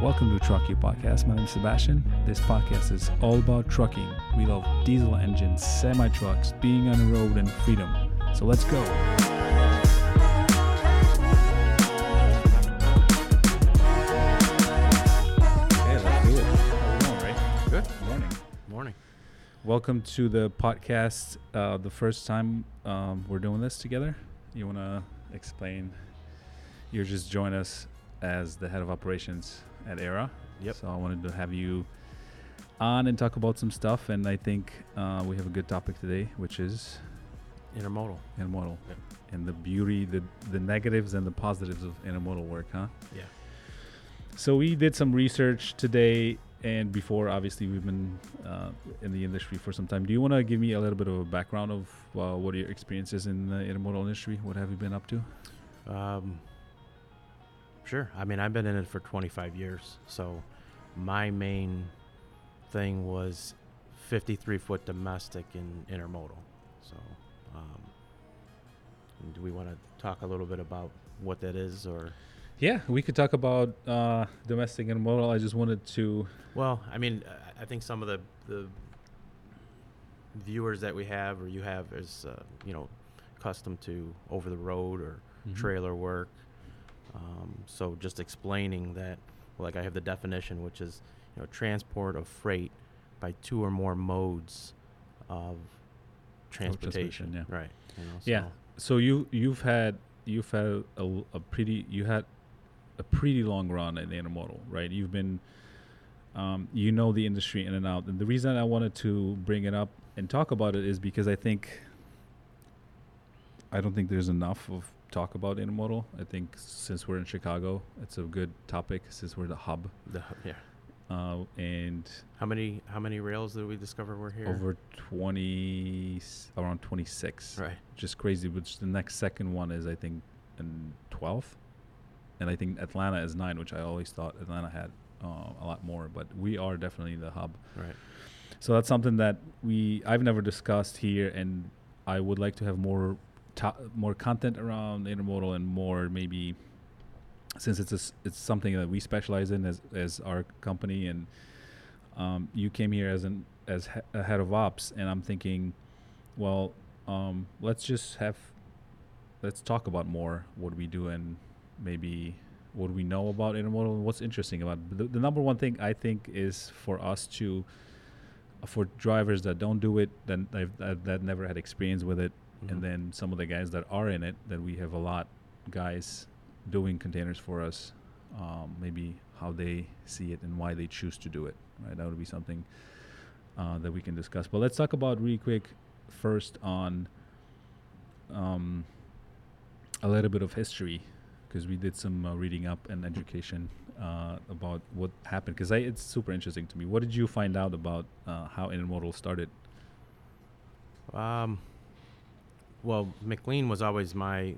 Welcome to Truck You Podcast. My name is Sebastian. This podcast is all about trucking. We love diesel engines, semi trucks, being on the road, and freedom. So let's go. Okay, let's do it. How's it going, Ray? Good. Morning. Morning. Welcome to the podcast. Uh, the first time um, we're doing this together. You want to explain? You're just join us as the head of operations at Era. Yep. So I wanted to have you on and talk about some stuff, and I think uh, we have a good topic today, which is Intermodal. intermodal Yep. and the beauty, the the negatives and the positives of intermodal work, huh? Yeah. So we did some research today and before. Obviously, we've been uh, in the industry for some time. Do you want to give me a little bit of a background of uh, what are your experiences in the intermodal industry? What have you been up to? Um, sure. I mean, I've been in it for 25 years. So my main thing was 53 foot domestic and intermodal. So um, do we want to talk a little bit about what that is or? Yeah, we could talk about uh, domestic intermodal. I just wanted to. Well, I mean, I- think some of the, the viewers that we have or you have is, uh, you know, accustomed to over the road or Mhm. trailer work. Um, so just explaining that, like I have the definition, which is you know transport of freight by two or more modes of transportation. transportation, Right. You know, Yeah. so- So you you've had you've had a, a pretty you had a pretty long run in the intermodal, right? You've been um, you know the industry in and out, and the reason I wanted to bring it up and talk about it is because I think I don't think there's enough of talk about intermodal. I think since we're in Chicago, it's a good topic since we're the hub, The, hub, yeah. uh, and How many how many rails did we discover were here? over twenty around twenty six. Right. just crazy. Which the next second one is I think in twelfth, and I think Atlanta is nine, which I always thought Atlanta had uh, a lot more. But we are definitely the hub. Right. So that's something that we I've never discussed here, and I would like to have more to- more content around intermodal and more maybe since it's a it's something that we specialize in as as our company and um, you came here as an as he- a head of ops and I'm thinking well um, let's just have let's talk about more what we do and maybe what we know about intermodal and what's interesting about the, the number one thing I think is for us to for drivers that don't do it then that, that never had experience with it Mhm. and then some of the guys that are in it that we have a lot guys doing containers for us um, maybe how they see it and why they choose to do it right? That would be something uh, that we can discuss. But let's talk about really quick first on um, a little bit of history because we did some uh, reading up and education uh, about what happened. Because it's super interesting to me. What did you find out about uh, how intermodal started? Um, well, McLean was always my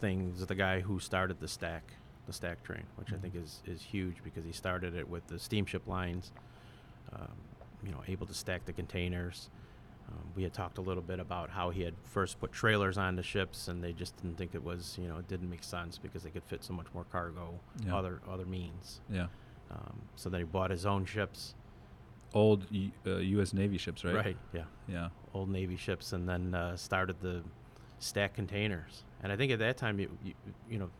thing. Is the guy who started the stack, the stack train, which I Mhm. think is is huge because he started it with the steamship lines. Um, you know, able to stack the containers. Um, we had talked a little bit about how he had first put trailers on the ships, and they just didn't think it was, you know, it didn't make sense because they could fit so much more cargo, Yeah. other other means. yeah Um, so then he bought his own ships. old U- uh, U.S. Navy ships, right? right yeah. Yeah. Old Navy ships and then uh, started the stack containers. And I think at that time, you, you, you know,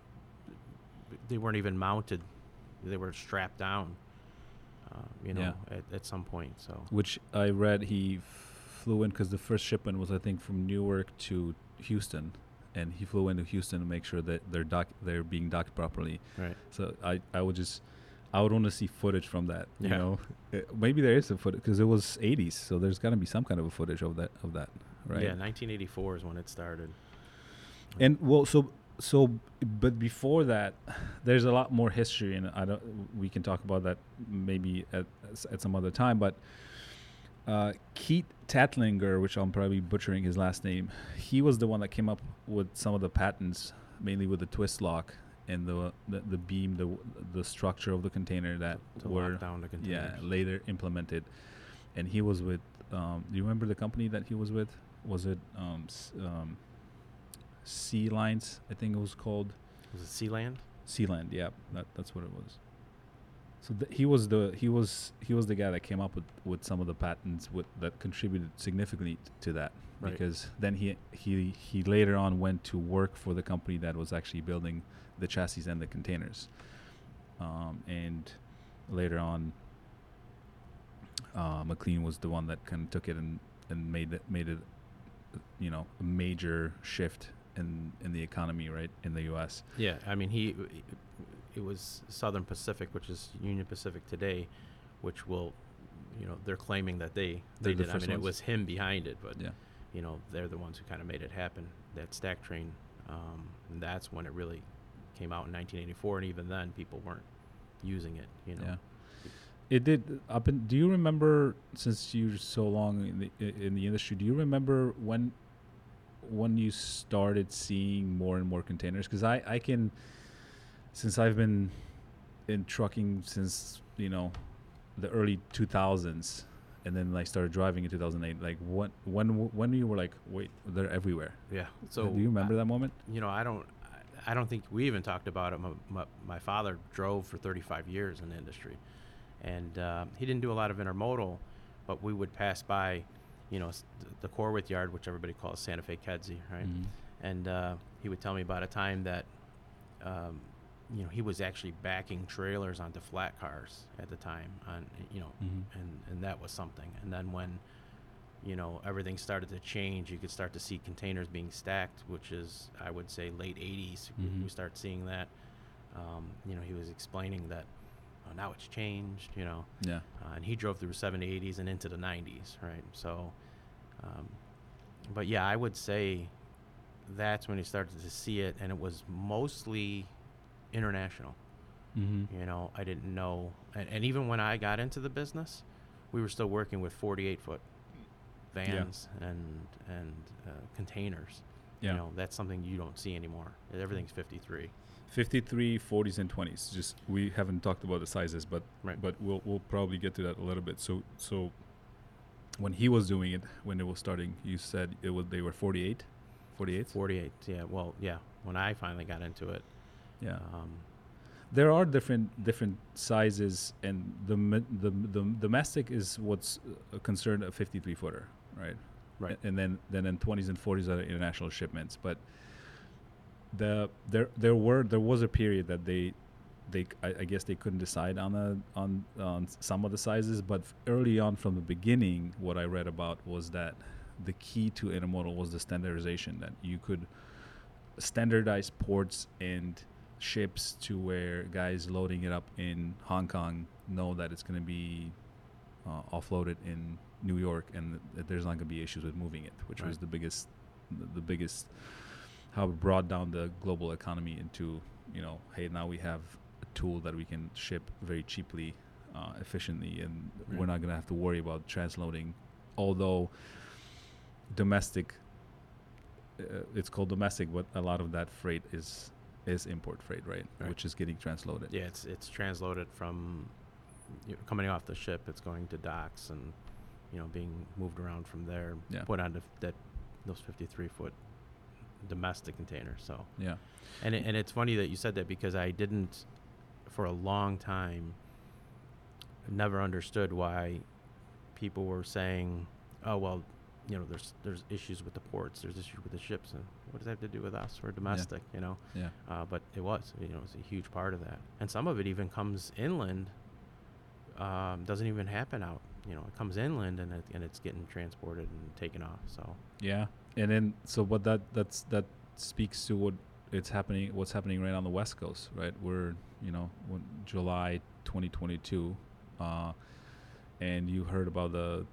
they weren't even mounted; they were strapped down. Uh, you know, at, at some point. So Which I read he flew in because the first shipment was I think from Newark to Houston, and he flew into Houston to make sure that they're dock they're being docked properly. right, So I I would just I would want to see footage from that. You Yeah. know, Uh, maybe there is a footage because it was 80s, so there's got to be some kind of a footage of that of that, right? Yeah, 1984 is when it started. And well, so so, but before that, there's a lot more history, and I don't. We can talk about that maybe at at some other time. But uh, Keith Tantlinger, which I'm probably butchering his last name, he was the one that came up with some of the patents, mainly with the twist lock and the the, the beam, the the structure of the container that to were lock down the yeah later implemented. And he was with. Um, do you remember the company that he was with? Was it um, um, Sea Lines? I think it was called Was it Sealand? Sealand. Yeah, that, that's what it was. So th- he was the he was he was the guy that came up with, with some of the patents with, that contributed significantly t- to that Right. because then he he he later on went to work for the company that was actually building the chassis and the containers, um, and later on, uh, McLean was the one that kind of took it and and made it made it, you know, a major shift in in the economy right in the U.S. Yeah, I mean he, it was Southern Pacific, which is Union Pacific today, which will, you know, they're claiming that they They're they the did. I first mean, it was him behind it, but Yeah. you know, they're the ones who kind of made it happen. That stack train, um, and that's when it really came out in 1984, and even then, people weren't using it. You know, Yeah. It did up in. Do you remember since you're so long in the in the industry? Do you remember when when you started seeing more and more containers? Because I I can since I've been in trucking since you know the early 2000s, and then I started driving in 2008. Like what when when you were like, wait, they're everywhere. yeah. So So do you remember I- that moment? you know, I don't, I don't think we even talked about it. My, my, my father drove for 35 years in the industry, and uh, he didn't do a lot of intermodal, but we would pass by, you know, the Corwith yard, which everybody calls Santa Fe Kedzie, right? Mhm. And uh, he would tell me about a time that, um, you know, he was actually backing trailers onto flat cars at the time, on you know, Mhm. and and that was something. And then when you know everything started to change, you could start to see containers being stacked, which is I would say late '80s. we- Mhm. We start seeing that. Um, you know, he was explaining that oh, now it's changed. You know, Yeah. uh, and he drove through 70s, 80s, and into the 90s, right? So, um, but yeah, I would say that's when he started to see it, and it was mostly international. Mm-hmm. You know, I didn't know, and, and even when I got into the business, we were still working with 48 foot vans and and uh, containers. Yeah. You know, that's something you don't see anymore. Everything's 53. 53 40s and 20s just we haven't talked about the sizes but Right. but we'll we'll probably get to that a little bit so so when he was doing it when it was starting you said it was they were 48 48 48. Yeah. Well, yeah. When I finally got into it, yeah um, there are different different sizes and the the the domestic is what's uh, concerned a 53 footer right Right. and then then in 20s and 40s are international shipments but the there there were there was a period that they they I, I guess they couldn't decide on a on on some of the sizes but early on from the beginning what I read about was that the key to intermodal was the standardization that you could standardize ports and ships to where guys loading it up in Hong Kong know that it's going to be uh, offloaded in New York and that there's not going to be issues with moving it, which was the biggest, the, the biggest, how it brought down the global economy into, you know, hey, now we have a tool that we can ship very cheaply, uh, efficiently, and we're not going to have to worry about transloading. Although domestic, uh, it's called domestic, but a lot of that freight is is import freight, right? Right. Which is getting transloaded. yeah, it's it's transloaded from coming off the ship. It's going to docks and you know being moved around from there. Yeah. Put onto that those 53 foot domestic containers. So Yeah. and it, and it's funny that you said that because I didn't for a long time never understood why people were saying, "Oh well, you know, there's there's issues with the ports, there's issues with the ships, and what does that have to do with us? We're domestic, you know." Yeah. Uh, but it was, you know, it's a huge part of that, and some of it even comes inland. Um, doesn't even happen out, you know, it comes inland and it, and it's getting transported and taken off. So Yeah, and then so what that that's that speaks to what it's happening, what's happening right on the West Coast, right? We're you know July 2022, uh, and you heard about the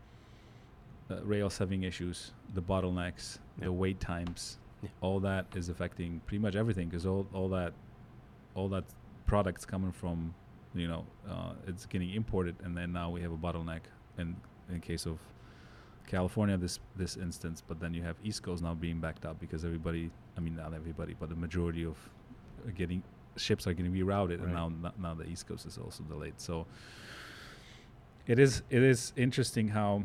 uh, rails having issues, the bottlenecks, Yeah. the wait times, Yeah. all that is affecting pretty much everything because all all that all that products coming from you know uh, it's getting imported, and then now we have a bottleneck in in case of California this this instance, but then you have East Coast now being backed up because everybody, I mean not everybody, but the majority of uh, getting ships are getting rerouted, and Right. now now- now the East Coast is also delayed. So it is it is interesting how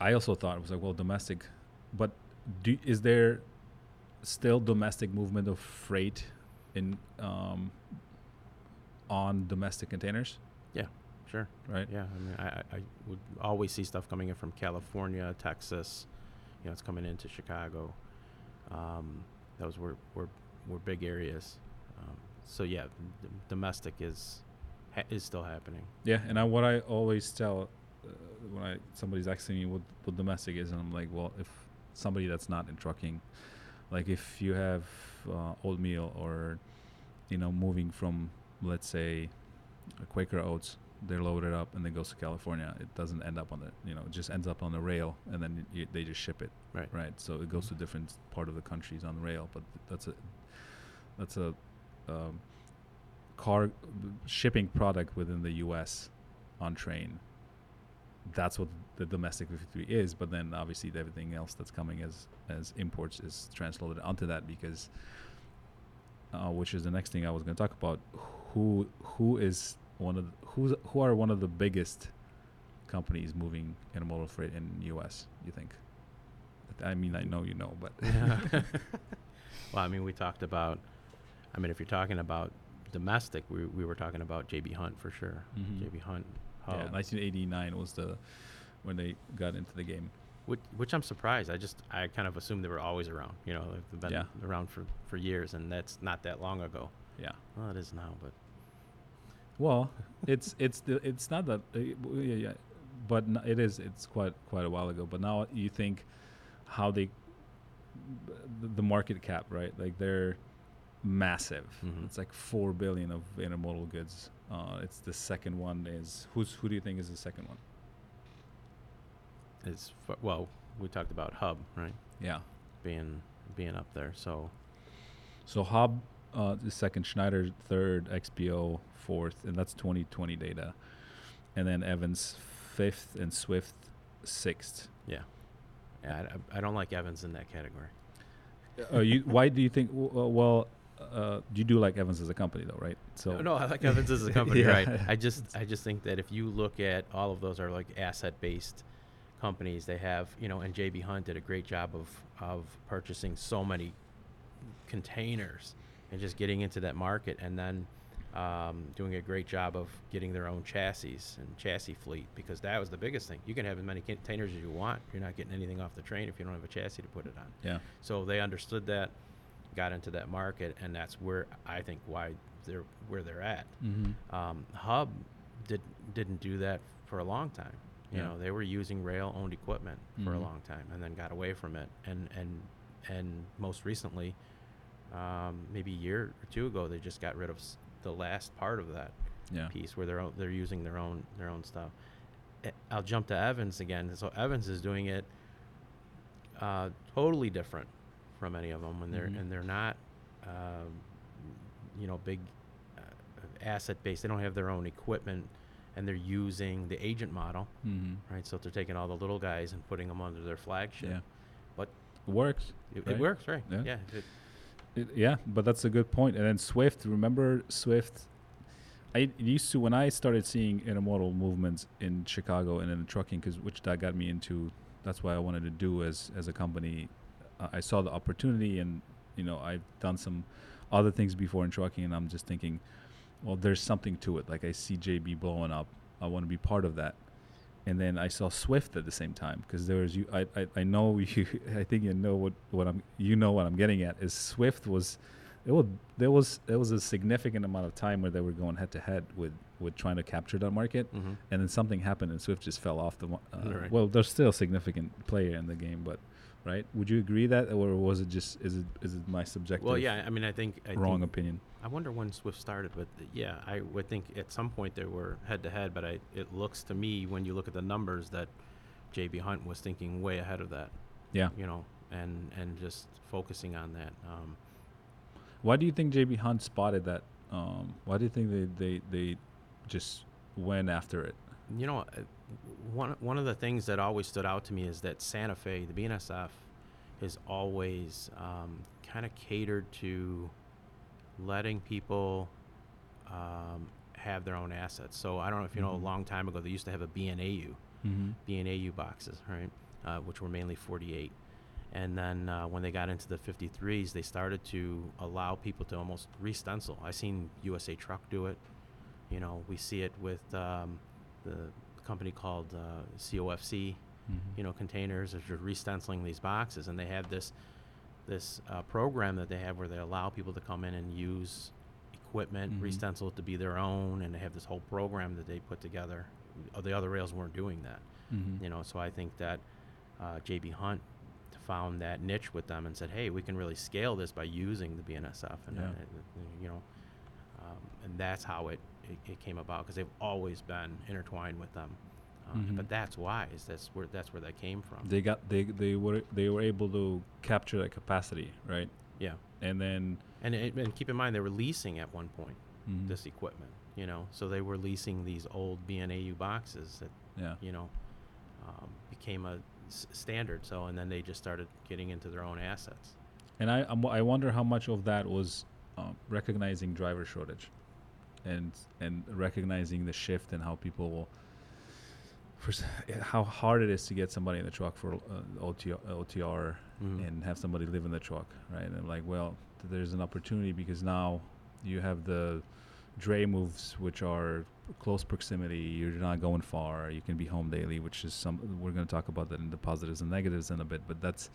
I also thought it was like well domestic, but do is there still domestic movement of freight in um, on domestic containers. Sure. Right. Yeah, I mean, I, I would always see stuff coming in from California, Texas. You know, it's coming into Chicago. Um, those were were, were big areas. Um, so yeah, d- domestic is ha- is still happening. Yeah, and I, what I always tell uh, when I somebody's asking me what, what domestic is, and I'm like, well, if somebody that's not in trucking, like if you have uh, oatmeal or you know moving from let's say Quaker Oats, they're loaded up and then goes to California. It doesn't end up on the you know it just ends up on the rail and then y- they just ship it. Right. Right. So it goes to different part of the countries on rail, but that's a that's a um, car shipping product within the U.S. on train. That's what the domestic 53 is, but then obviously everything else that's coming as as imports is transloaded onto that because, uh, which is the next thing I was going to talk about. Who who is one of the, who's who are one of the biggest companies moving intermodal freight in U.S. You think? I mean, I know you know, but well, I mean, we talked about. I mean, if you're talking about domestic, we we were talking about JB Hunt for sure. Mhm. JB Hunt. yeah, 1989 was the when they got into the game. which, which I'm surprised. I just I kind of assumed they were always around. You know, they've been Yeah. around for for years, and that's not that long ago. Yeah. Well, it is now, but Well, it's it's the, it's not that uh, yeah, yeah, but n- it is it's quite quite a while ago. But now you think how they the, market cap right like they're massive. Mhm. It's like four billion of intermodal goods. Uh, it's the second one is who's who do you think is the second one? it's well, we talked about Hub, right? Yeah. Being being up there, so So Hub, uh, the second, Schneider third, XPO fourth, and that's 2020 data, and then Evans fifth and Swift sixth. yeah, yeah. I, I don't like Evans in that category. uh, you, why do you think? uh, Well, uh, you do like Evans as a company, though, right? So no, no, I like Evans as a company, Yeah. right? I just I just think that if you look at all of those are like asset based companies. They have you know, and JB Hunt did a great job of of purchasing so many containers and just getting into that market, and then um, doing a great job of getting their own chassis and chassis fleet because that was the biggest thing. You can have as many containers as you want. You're not getting anything off the train if you don't have a chassis to put it on. yeah, So they understood that, got into that market, and that's where I think why they're where they're at. mm-hmm. Um, Hub did didn't do that for a long time. You Yeah. know, they were using rail-owned equipment for a Mhm. long time, and then got away from it. And and and most recently, um, maybe a year or two ago, they just got rid of s- the last part of that yeah, piece where they're o- they're using their own their own stuff. Eh, I'll jump to Evans again. So Evans is doing it uh, totally different from any of them, and they're Mhm. and they're not, um, you know, big uh, asset based. They don't have their own equipment, and they're using the agent model, mm-hmm. right? So they're taking all the little guys and putting them under their flagship. yeah. But It works. it, right? it works, right? Yeah. Yeah. it- It, yeah, but that's a good point. And then Swift, remember Swift? I used to when I started seeing intermodal movements in Chicago and in trucking, because which that got me into. That's why I wanted to do as as a company. Uh, I saw the opportunity, and you know I've done some other things before in trucking, and I'm just thinking, well, there's something to it. Like I see JB blowing up, I want to be part of that. And then I saw Swift at the same time because there was you. I, I I know you. I think you know what what I'm. You know what I'm getting at is Swift was. It was there was there was a significant amount of time where they were going head to head with with trying to capture that market, mhm. and then something happened and Swift just fell off the. Uh, Right. Well, there's still a significant player in the game, but right? Would you agree that, or was it just is it is it my subjective? Well, yeah. I mean, I think I wrong think opinion. I wonder when Swift started, but yeah, I would think at some point they were head to head. But I, it looks to me when you look at the numbers that JB Hunt was thinking way ahead of that. Yeah. You know, and and just focusing on that. Um, Why do you think JB Hunt spotted that? Um, why do you think they, they, they just went after it? you know, one one of the things that always stood out to me is that Santa Fe, the BNSF, has always um, kind of catered to letting people um, have their own assets. So I don't know if you know, Mhm. a long time ago they used to have a BNAU. Mm-hmm. B&AU boxes, right, uh, which were mainly 48. And then uh, when they got into the 53s, they started to allow people to almost re-stencil. I seen USA Truck do it. You know, we see it with um, the company called uh, COFC. Mhm. You know, containers. They're re-stenciling these boxes, and they have this this uh, program that they have where they allow people to come in and use equipment, Mhm. re-stencil it to be their own, and they have this whole program that they put together. Uh, The other rails weren't doing that. Mhm. You know, so I think that uh, JB Hunt found that niche with them and said, "Hey, we can really scale this by using the BNSF," and Yeah. uh, you know, um, and that's how it, it, it came about because they've always been intertwined with them. Um, Mhm. But that's why is that's where that's where that came from. They got they they were they were able to capture that capacity, right? yeah, And then and it, and keep in mind they were leasing at one point mhm. this equipment. You know, so they were leasing these old BNAU boxes that yeah. you know um, became a s- standard. So and then they just started getting into their own assets. And I I wonder how much of that was um, recognizing driver shortage, and and recognizing the shift and how people will. How hard it is to get somebody in the truck for uh, OTR, OTR Mhm. and have somebody live in the truck, right? And I'm like, well, th- there's an opportunity because now you have the dray moves, which are close proximity. You're not going far. You can be home daily, which is some. We're going to talk about that in the positives and negatives in a bit, but that's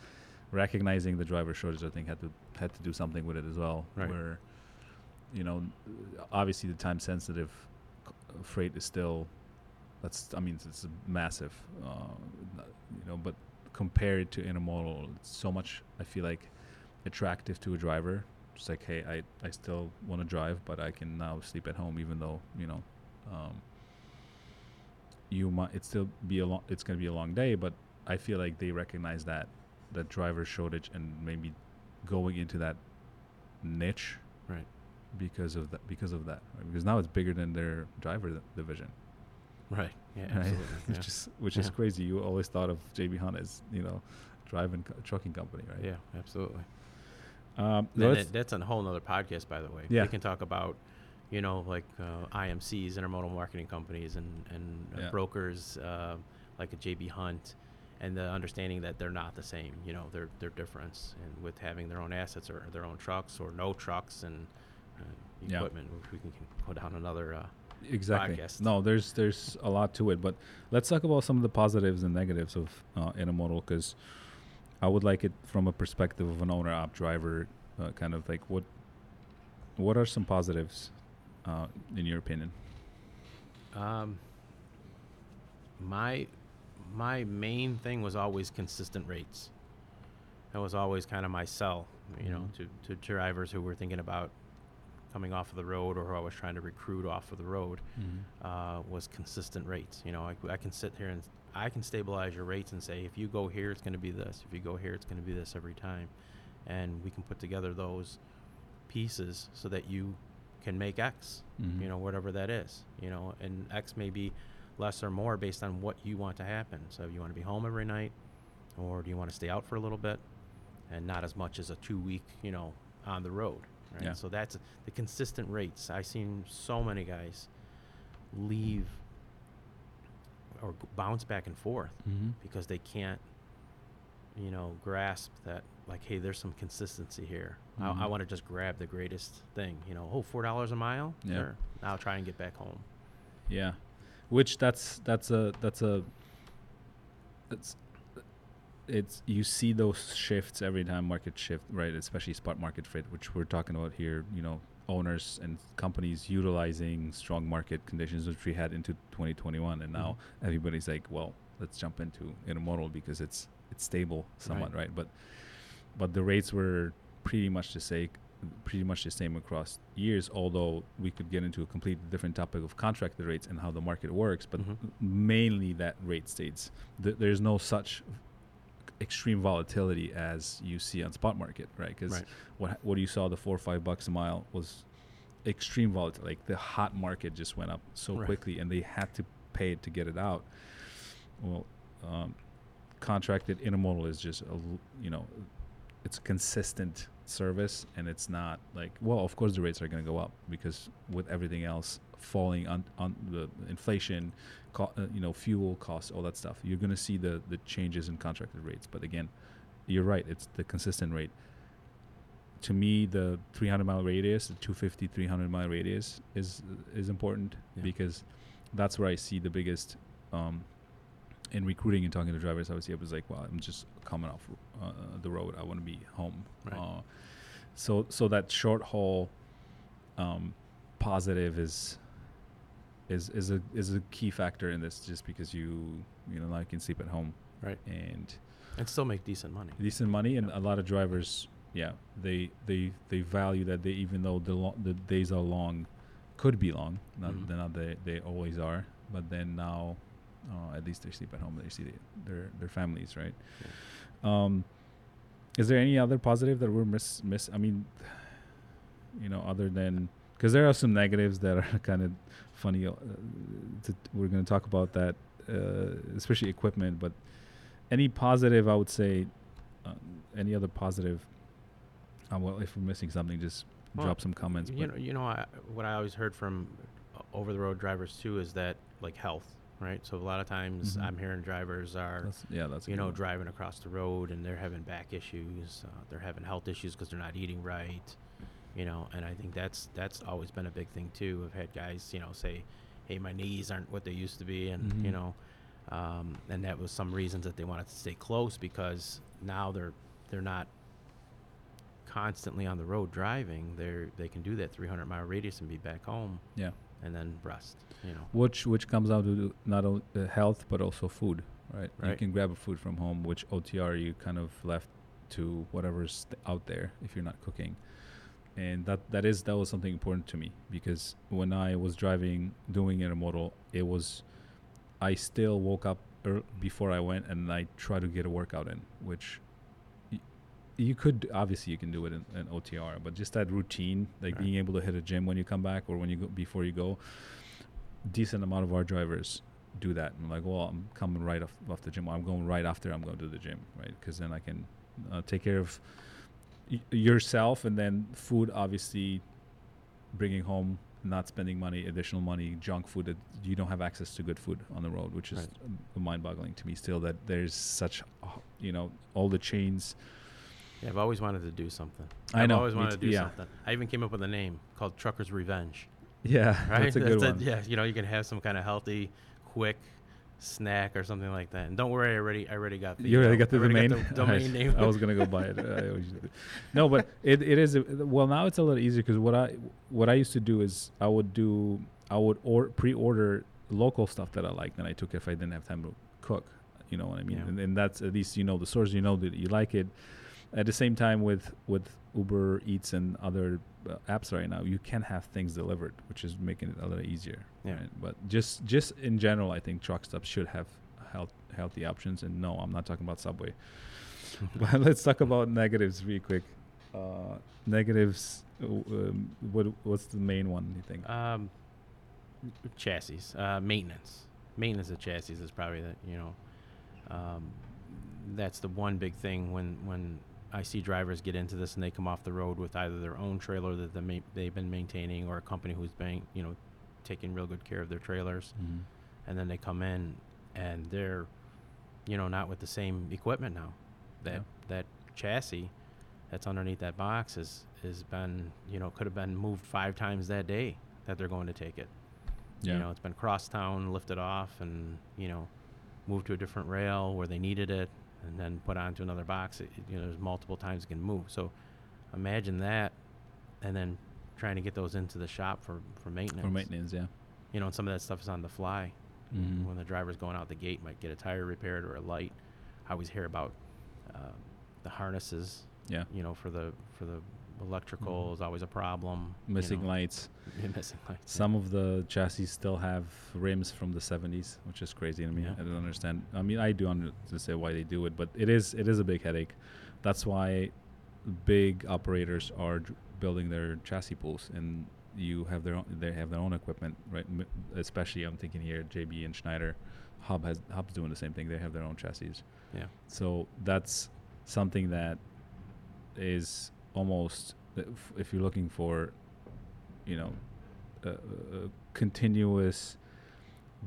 recognizing the driver shortage. I think had to had to do something with it as well. Right. Where, you know, obviously the time sensitive freight is still. That's I mean it's, massive, uh, you know, but compared to intermodal, it's so much I feel like attractive to a driver. It's like, hey, I, I still want to drive, but I can now sleep at home, even though you know, um, you might it still be a long it's going to be a long day, but I feel like they recognize that that driver shortage and maybe going into that niche. Because of that, because of that, right? because now it's bigger than their driver th- division Right. Yeah. right? Absolutely. yeah. which is which is crazy. You always thought of JB Hunt as you know, driving co- trucking company, right? yeah. Absolutely. Um, that, that's a whole nother podcast, by the way. Yeah. We can talk about, you know, like uh, IMCs, intermodal marketing companies, and and uh, Yeah. brokers uh, like a JB Hunt, and the understanding that they're not the same. You know, they're they're different, and with having their own assets or their own trucks or no trucks and uh, Yeah. equipment, which we can, go down another. Uh, exactly. podcast. No, there's there's a lot to it, but let's talk about some of the positives and negatives of uh, intermodal because I would like it from a perspective of an owner op driver, uh, kind of like what what are some positives uh, in your opinion? Um, my my main thing was always consistent rates. That was always kind of my sell, you know, Mhm. to, to drivers who were thinking about coming off of the road or who I was trying to recruit off of the road. Uh, was consistent rates. You know, I, I can sit here and I can stabilize your rates and say if you go here, it's going to be this. If you go here, it's going to be this every time, and we can put together those pieces so that you can make X Mhm. you know whatever that is you know and x may be less or more based on what you want to happen so you want to be home every night or do you want to stay out for a little bit and not as much as a two week you know on the road right Yeah. so that's the consistent rates i've seen so many guys leave or bounce back and forth Mhm. because they can't you know grasp that like hey there's some consistency here i, I Mhm. want to just grab the greatest thing you know oh four dollars a mile Yeah. sure i'll try and get back home Yeah, which that's that's a that's a it's it's you see those shifts every time market shift right? Especially spot market fit which we're talking about here you know owners and companies utilizing strong market conditions which we had into 2021 and now everybody's like well let's jump into intermodal because it's it's stable somewhat right, but but the rates were pretty much the same pretty much the same across years although we could get into a completely different topic of contracted rates and how the market works but Mhm. mainly that rate stays. Th- there's no such extreme volatility as you see on spot market right because Right. what what you saw the four or five bucks a mile was extreme volatility like the hot market just went up so Right. quickly and they had to pay to get it out well um, contracted intermodal is just a you know it's a consistent service and it's not like well of course the rates are going to go up because with everything else falling on on the inflation co- uh, you know fuel costs all that stuff you're going to see the the changes in contracted rates but again you're right it's the consistent rate to me the 300 mile radius, the 250 300 mile radius is is important Yeah. because that's where I see the biggest um, in recruiting and talking to drivers. Obviously, I was like, well, I'm just coming off uh, the road. I want to be home. Right. Uh, so so that short haul um, positive is is is a is a key factor in this just because you you know now you can sleep at home Right. and And still make decent money. decent money and Yeah. a lot of drivers yeah they they they value that they even though the lo- the days are long could be long not Mhm. they're not they, they always are but then now uh, at least they sleep at home they see the, their their families right um is there any other positive that we're miss miss i mean you know other than because there are some negatives that are kind of funny uh, to, we're going to talk about that uh, especially equipment but any positive i would say uh, any other positive uh, well if we're missing something just Well, drop some comments You know, you know, I, what I always heard from over the road drivers too is that like health, right? So a lot of times Mhm. I'm hearing drivers are, that's, yeah that's you know, one. driving across the road and they're having back issues, uh, they're having health issues because they're not eating right, you know. And I think that's that's always been a big thing too. I've had guys, you know, say, "Hey, my knees aren't what they used to be," and you Mhm. know, um, and that was some reasons that they wanted to stay close because now they're they're not constantly on the road driving. They're they can do that 300 mile radius and be back home yeah and then rest. You know, which which comes down to not only uh, health but also food right? you can grab a food from home which otr you kind of left to whatever's out there if you're not cooking and that that is that was something important to me because when i was driving doing intermodal it was i still woke up before i went and i tried to get a workout in which y- you could obviously you can do it in, in otr but just that routine like Right. being able to hit a gym when you come back or when you go before you go decent amount of our drivers do that. I'm like, well, I'm coming right off, off the gym. I'm going right after I'm going to the gym, right? Because then I can uh, take care of y- yourself, and then food, obviously, bringing home, not spending money, additional money, junk food. That you don't have access to good food on the road, which is Right. mind-boggling to me. Still, that there's such, you know, all the chains. yeah, I've always wanted to do something. I I've know, always wanted to do yeah. something. I even came up with a name called Trucker's Revenge. Yeah, Right? that's a good it. one. Yeah, you know, you can have some kind of healthy, quick snack or something like that. And don't worry, I already I already got the You already got the already domain. the domain name. I was gonna go buy it. I always do. no, but it, it is well now it's a little easier because what I what I used to do is I would do I would or pre-order local stuff that I liked and I took if I didn't have time to cook. You know what I mean? Yeah. And, and that's at least you know the source. You know that you like it. At the same time with with Uber Eats and other uh, apps right now, you can have things delivered, which is making it a little easier. Yeah. Right? But just just in general, I think truck stops should have health, healthy options. And no, I'm not talking about Subway. but let's talk about negatives real quick. Uh, negatives. Um, what what's the main one? You think? Um, chassis, uh, maintenance. Maintenance of chassis is probably the you know, um, that's the one big thing when when I see drivers get into this and they come off the road with either their own trailer that they ma- they've been maintaining or a company who's been you know taking real good care of their trailers, Mhm. and then they come in and they're you know not with the same equipment now. That Yeah. that chassis that's underneath that box is has been you know could have been moved five times that day that they're going to take it. Yeah. You know, it's been cross town, lifted off, and you know, moved to a different rail where they needed it, and then put onto another box. It, you know, there's multiple times it can move. So, imagine that, and then trying to get those into the shop for for maintenance. For maintenance, yeah. You know, and some of that stuff is on the fly. Mhm. When the driver's going out the gate, might get a tire repaired or a light. I always hear about uh, the harnesses. Yeah. You know, for the for the electrical Mhm. is always a problem. you Missing know. lights. missing lights. yeah. Some of the chassis still have rims from the 70s, which is crazy to me. Yeah. I don't understand. I mean, I do understand why they do it, but it is it is a big headache. That's why big operators are building their chassis pools, and you have their own, they have their own equipment, right? M- especially, I'm thinking here, JB and Schneider. Hub has Hub's doing the same thing. They have their own chassis. Yeah. So that's something that is almost if, if you're looking for, you know, a, a continuous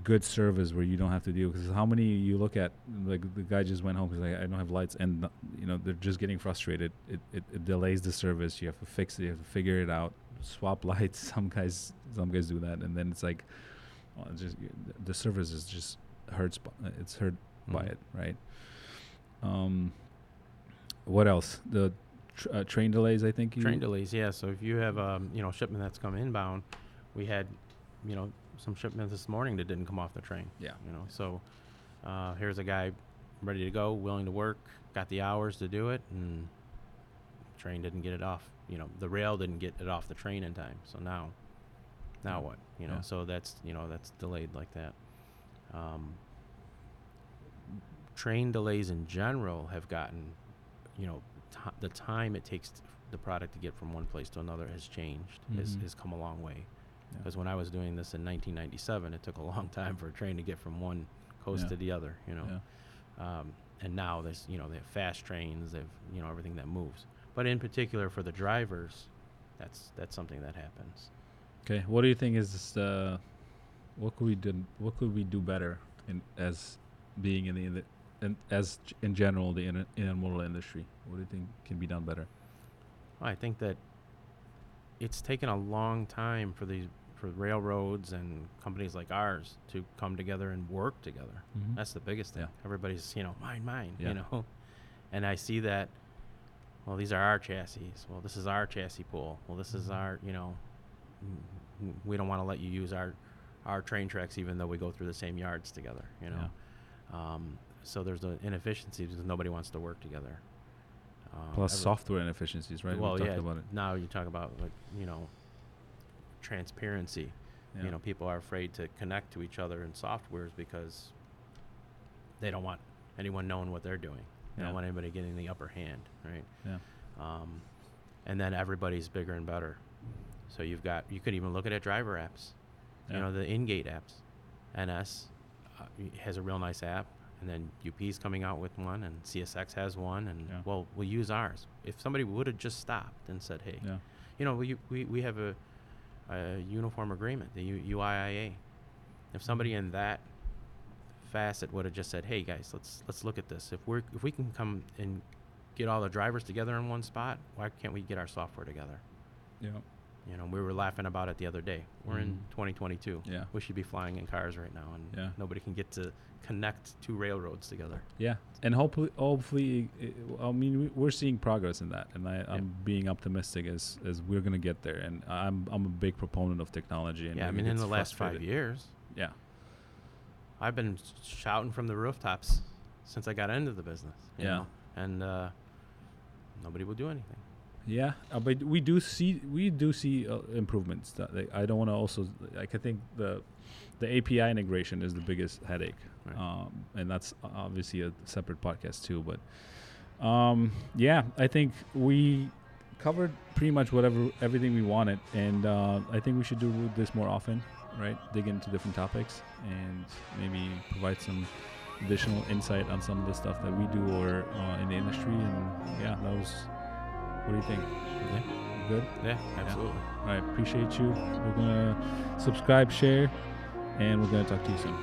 good service where you don't have to deal because how many you look at like the guy just went home because like, I don't have lights and you know they're just getting frustrated. It, it, it delays the service. You have to fix it. You have to figure it out. Swap lights. Some guys some guys do that and then it's like well, it's just the service is just hurts it's hurt mm-hmm. by it right? Um what else? The tr- uh, train delays i think train delays yeah so if you have um you know shipment that's come inbound we had you know some shipment this morning that didn't come off the train. Yeah. You know, so uh, here's a guy ready to go, willing to work, got the hours to do it, and train didn't get it off. You know, the rail didn't get it off the train in time. So now, now what? You know, yeah. so that's you know that's delayed like that. Um, train delays in general have gotten, you know, t- the time it takes t- the product to get from one place to another has changed. Mm-hmm. Has, has come a long way. Because yeah. when I was doing this in 1997, it took a long time for a train to get from one coast yeah. to the other. You know, yeah. um, and now there's you know they have fast trains, they have you know everything that moves. But in particular for the drivers, that's that's something that happens. Okay, what do you think is this, uh, what could we do? What could we do better in as being in the, in the in, as in general the in, intermodal industry? What do you think can be done better? Well, I think that it's taken a long time for these for railroads and companies like ours to come together and work together. Mm-hmm. That's the biggest thing. Yeah. Everybody's, you know, mine, mine, yeah. you know. And I see that, well, these are our chassis. Well, this is our chassis pool. Well, this is mm-hmm. our, you know, we don't want to let you use our our train tracks even though we go through the same yards together, you know. Yeah. Um, so there's an inefficiency because nobody wants to work together. Um, Plus software inefficiencies, right? Well, yeah. Now you talk about like you know transparency. Yeah. You know, people are afraid to connect to each other in softwares because they don't want anyone knowing what they're doing. They yeah. don't want anybody getting the upper hand, right? Yeah. Um, and then everybody's bigger and better. So you've got you could even look at it driver apps. Yeah. You know the in-gate apps. NS uh, has a real nice app, and then UP's coming out with one, and CSX has one, and yeah. well, we'll use ours. If somebody would have just stopped and said, "Hey, yeah. you know, we, we we have a a uniform agreement, the U- UIIA. If somebody mm-hmm. in that facet would have just said, "Hey guys, let's let's look at this. If we're if we can come and get all the drivers together in one spot, why can't we get our software together?" Yeah. You know, we were laughing about it the other day. We're mm-hmm. in 2022. Yeah. We should be flying in cars right now, and yeah. nobody can get to connect two railroads together. Yeah, and hopefully, hopefully, it, I mean, we're seeing progress in that, and I, am being optimistic as as we're gonna get there. And I'm I'm a big proponent of technology. And yeah, I mean, in the last five years. Yeah. I've been shouting from the rooftops since I got into the business. yeah. Know? And uh, nobody will do anything. Yeah, uh, but we do see we do see uh, improvements. That, like, I don't want to also like I think the the API integration is the biggest headache, right. um, and that's obviously a separate podcast too. But um, yeah, I think we covered pretty much whatever everything we wanted, and uh, I think we should do this more often, right? Dig into different topics and maybe provide some additional insight on some of the stuff that we do or uh, in the industry. And yeah, that was what do you think? Yeah. Good? Yeah, absolutely. Yeah. All right. Appreciate you. We're going to subscribe, share, and we're going to talk to you soon.